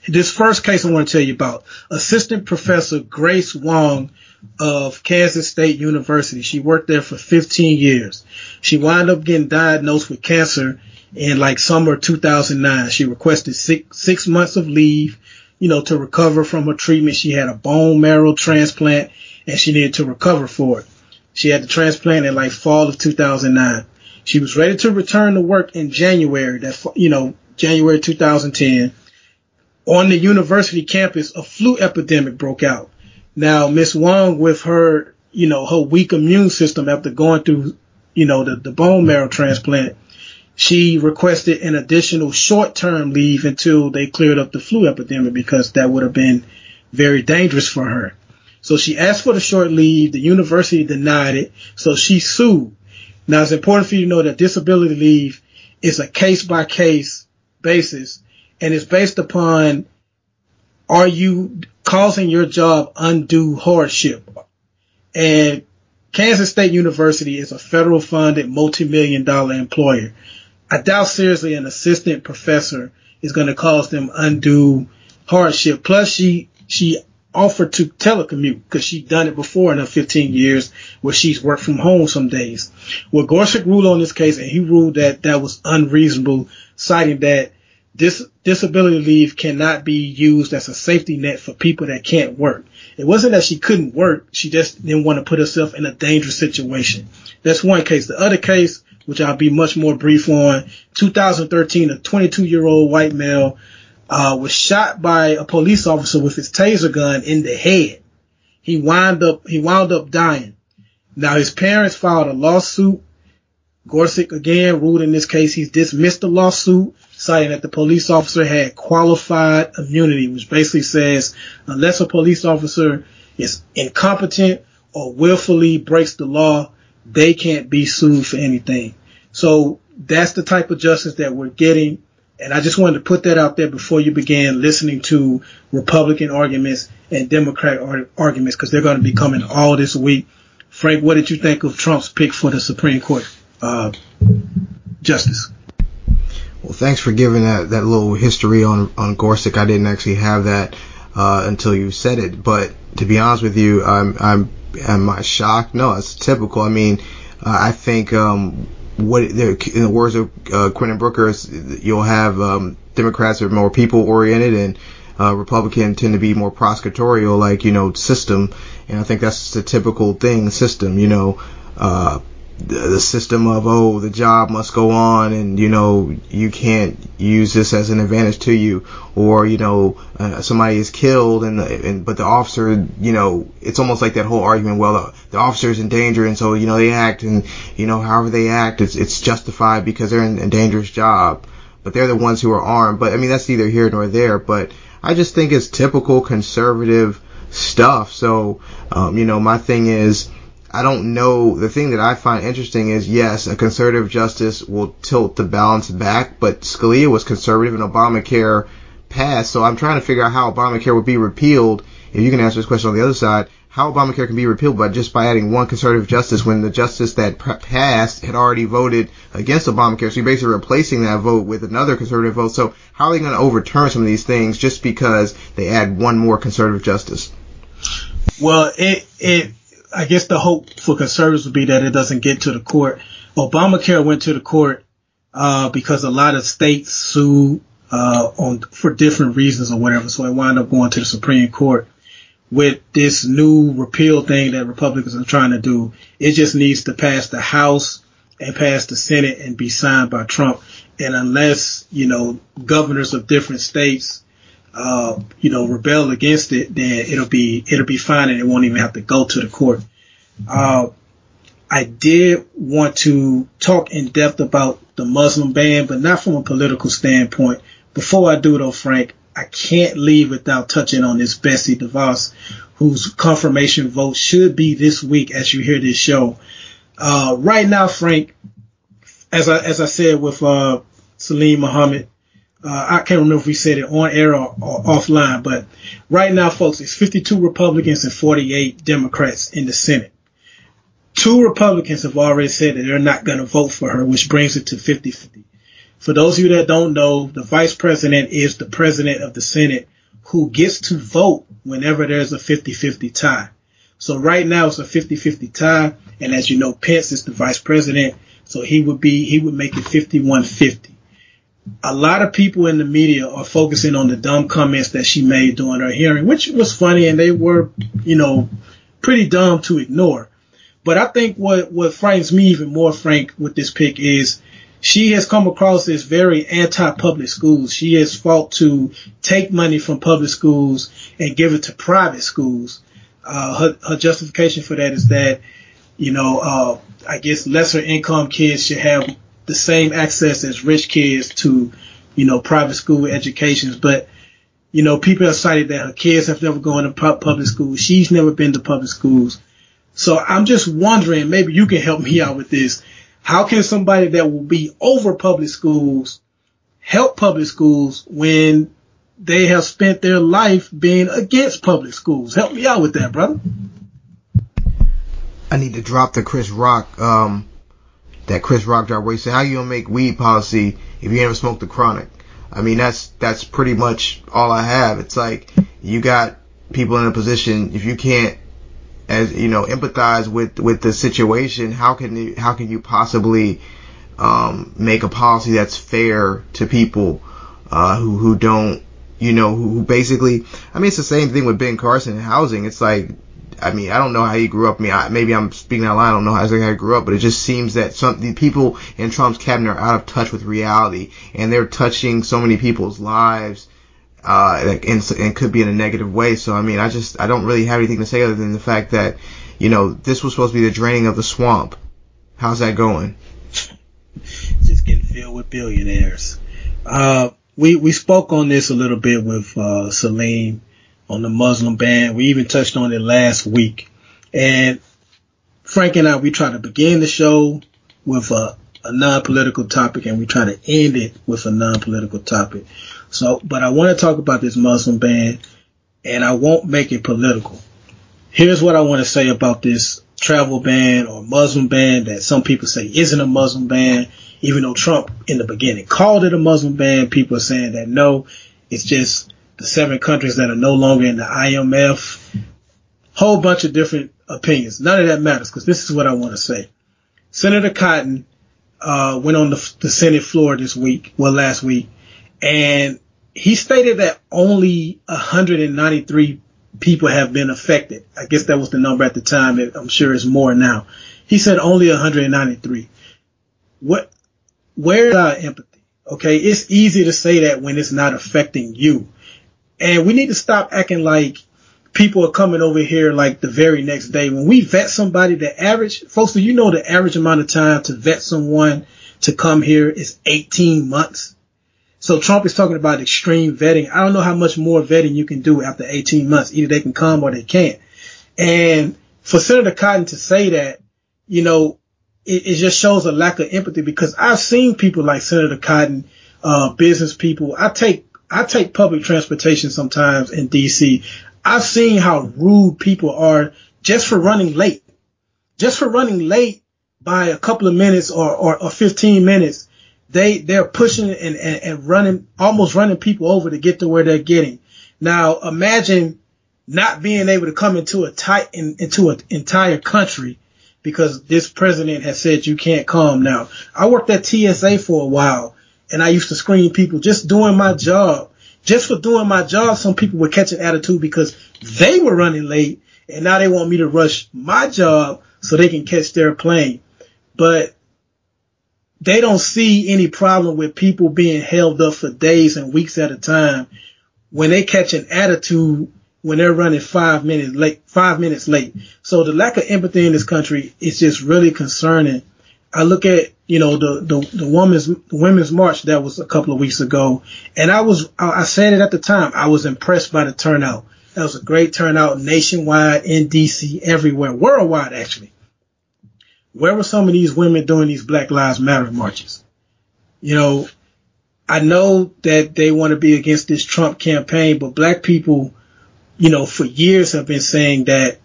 this first case I want to tell you about, Assistant Professor Grace Wong of Kansas State University. She worked there for 15 years. She wound up getting diagnosed with cancer in like summer 2009. She requested six, six months of leave, you know, to recover from her treatment. She had a bone marrow transplant and she needed to recover for it. She had the transplant in like fall of 2009. She was ready to return to work in January, that, you know, January 2010 on the university campus, a flu epidemic broke out. Now, Miss Wong, with her, you know, her weak immune system after going through, you know, the, the bone marrow transplant, she requested an additional short-term leave until they cleared up the flu epidemic because that would have been very dangerous for her. So she asked for the short leave. The university denied it. So she sued. Now it's important for you to know that disability leave is a case by case basis and it's based upon are you causing your job undue hardship? And Kansas State University is a federal funded multi-million dollar employer. I doubt seriously an assistant professor is going to cause them undue hardship. Plus she, she offered to telecommute because she'd done it before in her 15 years where she's worked from home some days. Well, Gorsuch ruled on this case and he ruled that that was unreasonable, citing that this disability leave cannot be used as a safety net for people that can't work. It wasn't that she couldn't work. She just didn't want to put herself in a dangerous situation. That's one case. The other case, which I'll be much more brief on, 2013, a 22 year old white male, uh, was shot by a police officer with his taser gun in the head. He wound up, he wound up dying. Now his parents filed a lawsuit. Gorsuch again ruled in this case he's dismissed the lawsuit, citing that the police officer had qualified immunity, which basically says unless a police officer is incompetent or willfully breaks the law, they can't be sued for anything. So that's the type of justice that we're getting. And I just wanted to put that out there before you began listening to Republican arguments and Democrat arguments because they're going to be coming all this week. Frank, what did you think of Trump's pick for the Supreme Court uh, justice? Well, thanks for giving that, that little history on, on Gorsuch. I didn't actually have that uh, until you said it. But to be honest with you, I'm, I'm am I shocked? No, it's typical. I mean, uh, I think um, what in the words of uh, Quentin Booker, you'll have um, Democrats are more people oriented and uh, Republican tend to be more prosecutorial, like you know, system. And I think that's the typical thing, system. You know, uh, the, the system of oh the job must go on and you know you can't use this as an advantage to you. Or you know uh, somebody is killed and, and but the officer you know it's almost like that whole argument well the, the officer is in danger and so you know they act and you know however they act it's it's justified because they're in a dangerous job. But they're the ones who are armed. But I mean that's neither here nor there. But I just think it's typical conservative stuff. So um, you know my thing is I don't know. The thing that I find interesting is yes, a conservative justice will tilt the balance back, but Scalia was conservative and Obamacare passed. So I'm trying to figure out how Obamacare would be repealed. If you can answer this question on the other side, how Obamacare can be repealed by just by adding one conservative justice when the justice that passed had already voted against Obamacare. So you're basically replacing that vote with another conservative vote. So how are they going to overturn some of these things just because they add one more conservative justice? Well, it it I guess the hope for conservatives would be that it doesn't get to the court. Obamacare went to the court uh, because a lot of states sued uh, on for different reasons or whatever, so it wound up going to the Supreme Court. With this new repeal thing that Republicans are trying to do, it just needs to pass the House and pass the Senate and be signed by Trump. And unless you know governors of different states uh, you know, rebel against it, then it'll be it'll be fine and it won't even have to go to the court. Uh, I did want to talk in depth about the Muslim ban, but not from a political standpoint. Before I do though, Frank, I can't leave without touching on this Betsy DeVos, whose confirmation vote should be this week as you hear this show. Uh, right now, Frank, as I, as I said with, uh, Salim Muhammad, uh, I can't remember if we said it on air or, or, offline, but right now, folks, it's 52 Republicans and 48 Democrats in the Senate. Two Republicans have already said that they're not going to vote for her, which brings it to 50-50. For those of you that don't know, the vice president is the president of the Senate who gets to vote whenever there's a 50-50 tie. So right now it's a 50-50 tie. And as you know, Pence is the vice president. So he would be, he would make it 51-50 a lot of people in the media are focusing on the dumb comments that she made during her hearing, which was funny and they were, you know, pretty dumb to ignore. But I think what, what frightens me even more, Frank, with this pick is she has come across as very anti-public schools. She has fought to take money from public schools and give it to private schools. Uh, her, her justification for that is that, you know, uh, I guess lesser income kids should have the same access as rich kids to, you know, private school educations. But, you know, people have cited that her kids have never gone to public schools. She's never been to public schools. So I'm just wondering, maybe you can help me out with this. How can somebody that will be over public schools help public schools when they have spent their life being against public schools? Help me out with that, brother. I need to drop the Chris Rock um, that Chris Rock dropped where he said, how you gonna make weed policy if you never smoked the chronic? I mean, that's, that's pretty much all I have. It's like, you got people in a position, if you can't, as, you know, empathize with, with the situation, how can you, how can you possibly, um, make a policy that's fair to people? uh, who who don't you know who, who basically I mean it's the same thing with Ben Carson and housing. It's like I mean, I don't know how he grew up. I mean, I, maybe I'm speaking out loud. I don't know how he grew up, but it just seems that some the people in Trump's cabinet are out of touch with reality, and they're touching so many people's lives, uh, and, and could be in a negative way. So, I mean, I just I don't really have anything to say other than the fact that, you know, this was supposed to be the draining of the swamp. How's that going? Just getting filled with billionaires. Uh, we we spoke on this a little bit with uh, Salim on the Muslim ban. We even touched on it last week. And Frank and I, we try to begin the show with a, a non-political topic and we try to end it with a non-political topic. So, but I want to talk about this Muslim ban and I won't make it political. Here's what I want to say about this travel ban or Muslim ban that some people say isn't a Muslim ban, even though Trump in the beginning called it a Muslim ban. People are saying that no, it's just the seven countries that are no longer in the IMF, whole bunch of different opinions. None of that matters because this is what I want to say. Senator Cotton uh, went on the, the Senate floor this week, well, last week, and he stated that only 193 people have been affected. I guess that was the number at the time. I'm sure it's more now. He said only 193. What? Where's our empathy? Okay, it's easy to say that when it's not affecting you. And we need to stop acting like people are coming over here like the very next day. When we vet somebody, the average, folks, do you know the average amount of time to vet someone to come here is 18 months? So Trump is talking about extreme vetting. I don't know how much more vetting you can do after 18 months. Either they can come or they can't. And for Senator Cotton to say that, you know, it, it just shows a lack of empathy because I've seen people like Senator Cotton, uh, business people. I take I take public transportation sometimes in DC. I've seen how rude people are just for running late. Just for running late by a couple of minutes or, or, or 15 minutes, they, they're pushing and, and, and running, almost running people over to get to where they're getting. Now imagine not being able to come into a tight, in, into an entire country because this president has said you can't come. Now, I worked at TSA for a while and I used to screen people just doing my job. Just for doing my job, some people would catch an attitude because they were running late and now they want me to rush my job so they can catch their plane. But they don't see any problem with people being held up for days and weeks at a time when they catch an attitude when they're running five minutes late, five minutes late. So the lack of empathy in this country is just really concerning. I look at you know, the, the, the women's, the women's march that was a couple of weeks ago. And I was, I said it at the time, I was impressed by the turnout. That was a great turnout nationwide, in DC, everywhere, worldwide actually. Where were some of these women doing these Black Lives Matter marches? You know, I know that they want to be against this Trump campaign, but black people, you know, for years have been saying that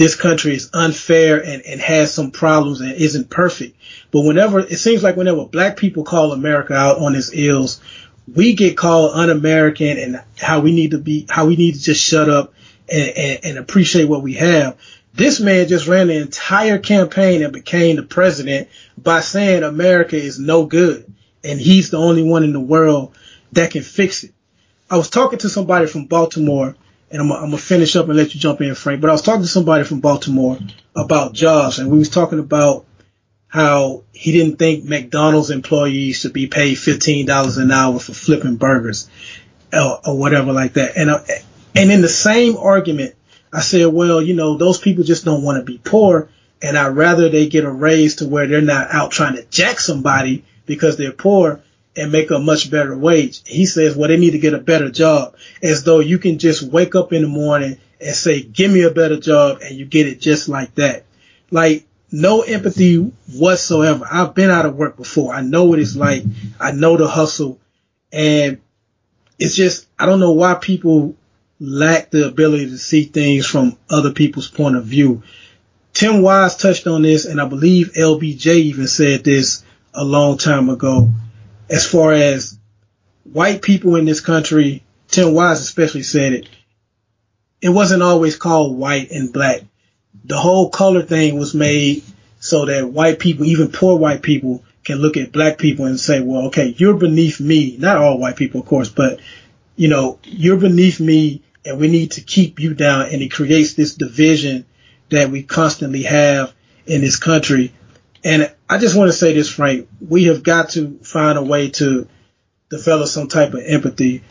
this country is unfair and, and has some problems and isn't perfect. But whenever, it seems like whenever black people call America out on its ills, we get called un-American and how we need to be, how we need to just shut up and, and, and appreciate what we have. This man just ran the entire campaign and became the president by saying America is no good and he's the only one in the world that can fix it. I was talking to somebody from Baltimore and I'm, gonna finish up and let you jump in, Frank. But I was talking to somebody from Baltimore about jobs, and we was talking about how he didn't think McDonald's employees should be paid fifteen dollars an hour for flipping burgers or, or whatever like that. And and in the same argument, I said, well, you know, those people just don't want to be poor, and I'd rather they get a raise to where they're not out trying to jack somebody because they're poor and make a much better wage. He says, well, they need to get a better job as though you can just wake up in the morning and say, give me a better job and you get it just like that. Like no empathy whatsoever. I've been out of work before. I know what it's like. I know the hustle and it's just, I don't know why people lack the ability to see things from other people's point of view. Tim Wise touched on this and I believe LBJ even said this a long time ago as far as white people in this country, Tim Wise especially said it, it wasn't always called white and black. The whole color thing was made so that white people, even poor white people, can look at black people and say, well, okay, you're beneath me. Not all white people, of course, but you know, you're beneath me and we need to keep you down. And it creates this division that we constantly have in this country. And I just want to say this, Frank, we have got to find a way to develop some type of empathy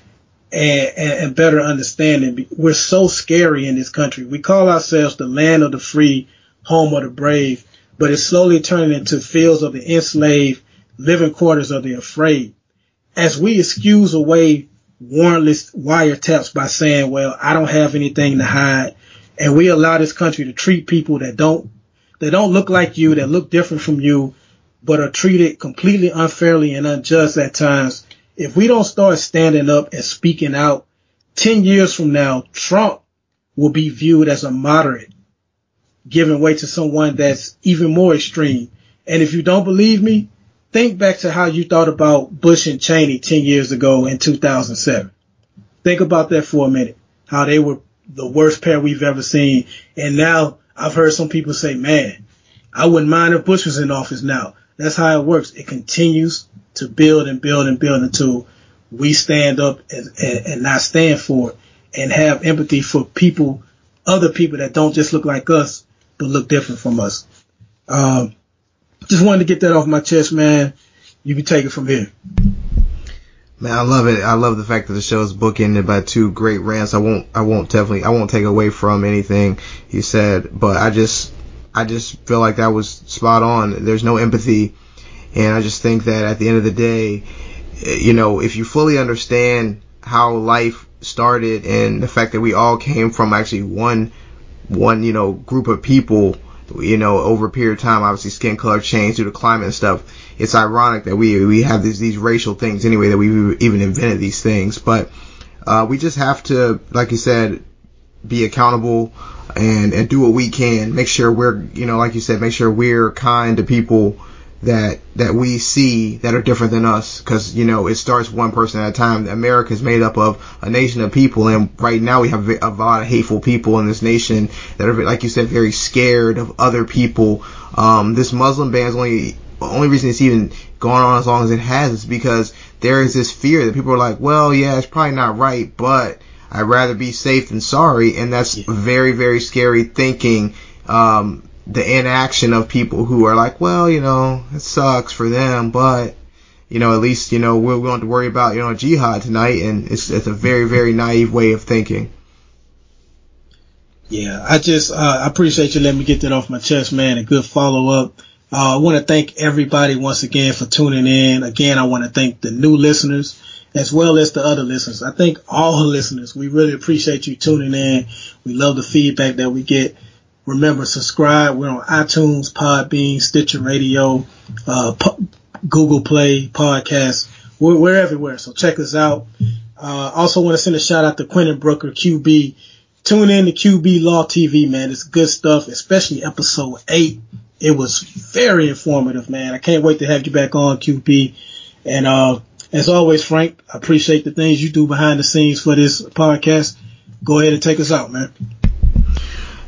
and, and, and better understanding. We're so scary in this country. We call ourselves the land of the free, home of the brave, but it's slowly turning into fields of the enslaved, living quarters of the afraid. As we excuse away warrantless wiretaps by saying, well, I don't have anything to hide. And we allow this country to treat people that don't, that don't look like you, that look different from you, but are treated completely unfairly and unjust at times. If we don't start standing up and speaking out, 10 years from now, Trump will be viewed as a moderate, giving way to someone that's even more extreme. And if you don't believe me, think back to how you thought about Bush and Cheney 10 years ago in 2007. Think about that for a minute. How they were the worst pair we've ever seen. And now I've heard some people say, man, I wouldn't mind if Bush was in office now. That's how it works. It continues to build and build and build until we stand up and, and, and not stand for it and have empathy for people, other people that don't just look like us, but look different from us. Um, just wanted to get that off my chest, man. You can take it from here. Man, I love it. I love the fact that the show is bookended by two great rants. I won't, I won't definitely, I won't take away from anything he said, but I just, I just feel like that was spot on. There's no empathy, and I just think that at the end of the day, eh, you know, if you fully understand how life started and the fact that we all came from actually one, one, you know, group of people you know, over a period of time, obviously skin color changed due to climate and stuff. It's ironic that we we have these these racial things anyway that we even invented these things, but uh, we just have to, like you said, be accountable and and do what we can. Make sure we're, you know, like you said, make sure we're kind to people that that we see that are different than us. Because you know it starts one person at a time. America is made up of a nation of people and right now we have a lot of hateful people in this nation that are like you said very scared of other people. Um, this muslim ban is only only reason it's even gone on as long as it has is because there is this fear that people are like well yeah it's probably not right but i'd rather be safe than sorry and that's yeah. very very scary thinking um, the inaction of people who are like, well, you know, it sucks for them, but you know, at least you know we don't have to worry about you know jihad tonight, and it's it's a very very naive way of thinking. Yeah, I just uh, I appreciate you letting me get that off my chest, man. A good follow up. Uh, I want to thank everybody once again for tuning in. Again, I want to thank the new listeners as well as the other listeners. I think all the listeners, we really appreciate you tuning in. We love the feedback that we get. Remember, subscribe. We're on iTunes, Podbean, Stitcher Radio, uh, Google Play, Podcast. We're, we're, everywhere. So check us out. Uh, also want to send a shout out to Quentin Brooker, QB. Tune in to QB Law TV, man. It's good stuff, especially episode eight. It was very informative, man. I can't wait to have you back on, QB. And, uh, as always, Frank, I appreciate the things you do behind the scenes for this podcast. Go ahead and take us out, man.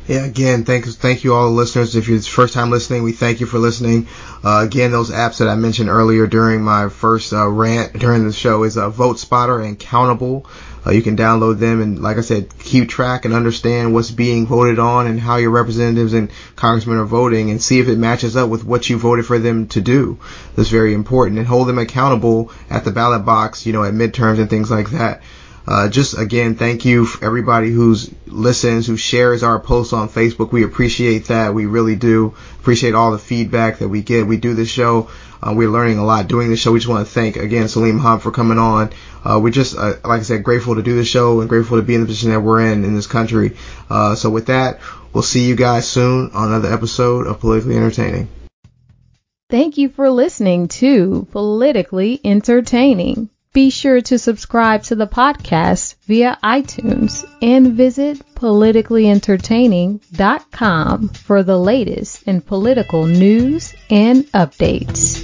Yeah, again, thank thank you all the listeners. If it's first time listening, we thank you for listening. Uh, again, those apps that I mentioned earlier during my first uh, rant during the show is uh, VoteSpotter and Countable. Uh, you can download them and, like I said, keep track and understand what's being voted on and how your representatives and congressmen are voting and see if it matches up with what you voted for them to do. That's very important and hold them accountable at the ballot box, you know, at midterms and things like that. Uh, just again, thank you everybody who's listens, who shares our posts on Facebook. We appreciate that. We really do appreciate all the feedback that we get. We do this show. Uh, we're learning a lot doing this show. We just want to thank again Salim Hunt for coming on. Uh, we're just, uh, like I said, grateful to do the show and grateful to be in the position that we're in in this country. Uh, so with that, we'll see you guys soon on another episode of Politically Entertaining. Thank you for listening to Politically Entertaining. Be sure to subscribe to the podcast via iTunes and visit politicallyentertaining.com for the latest in political news and updates.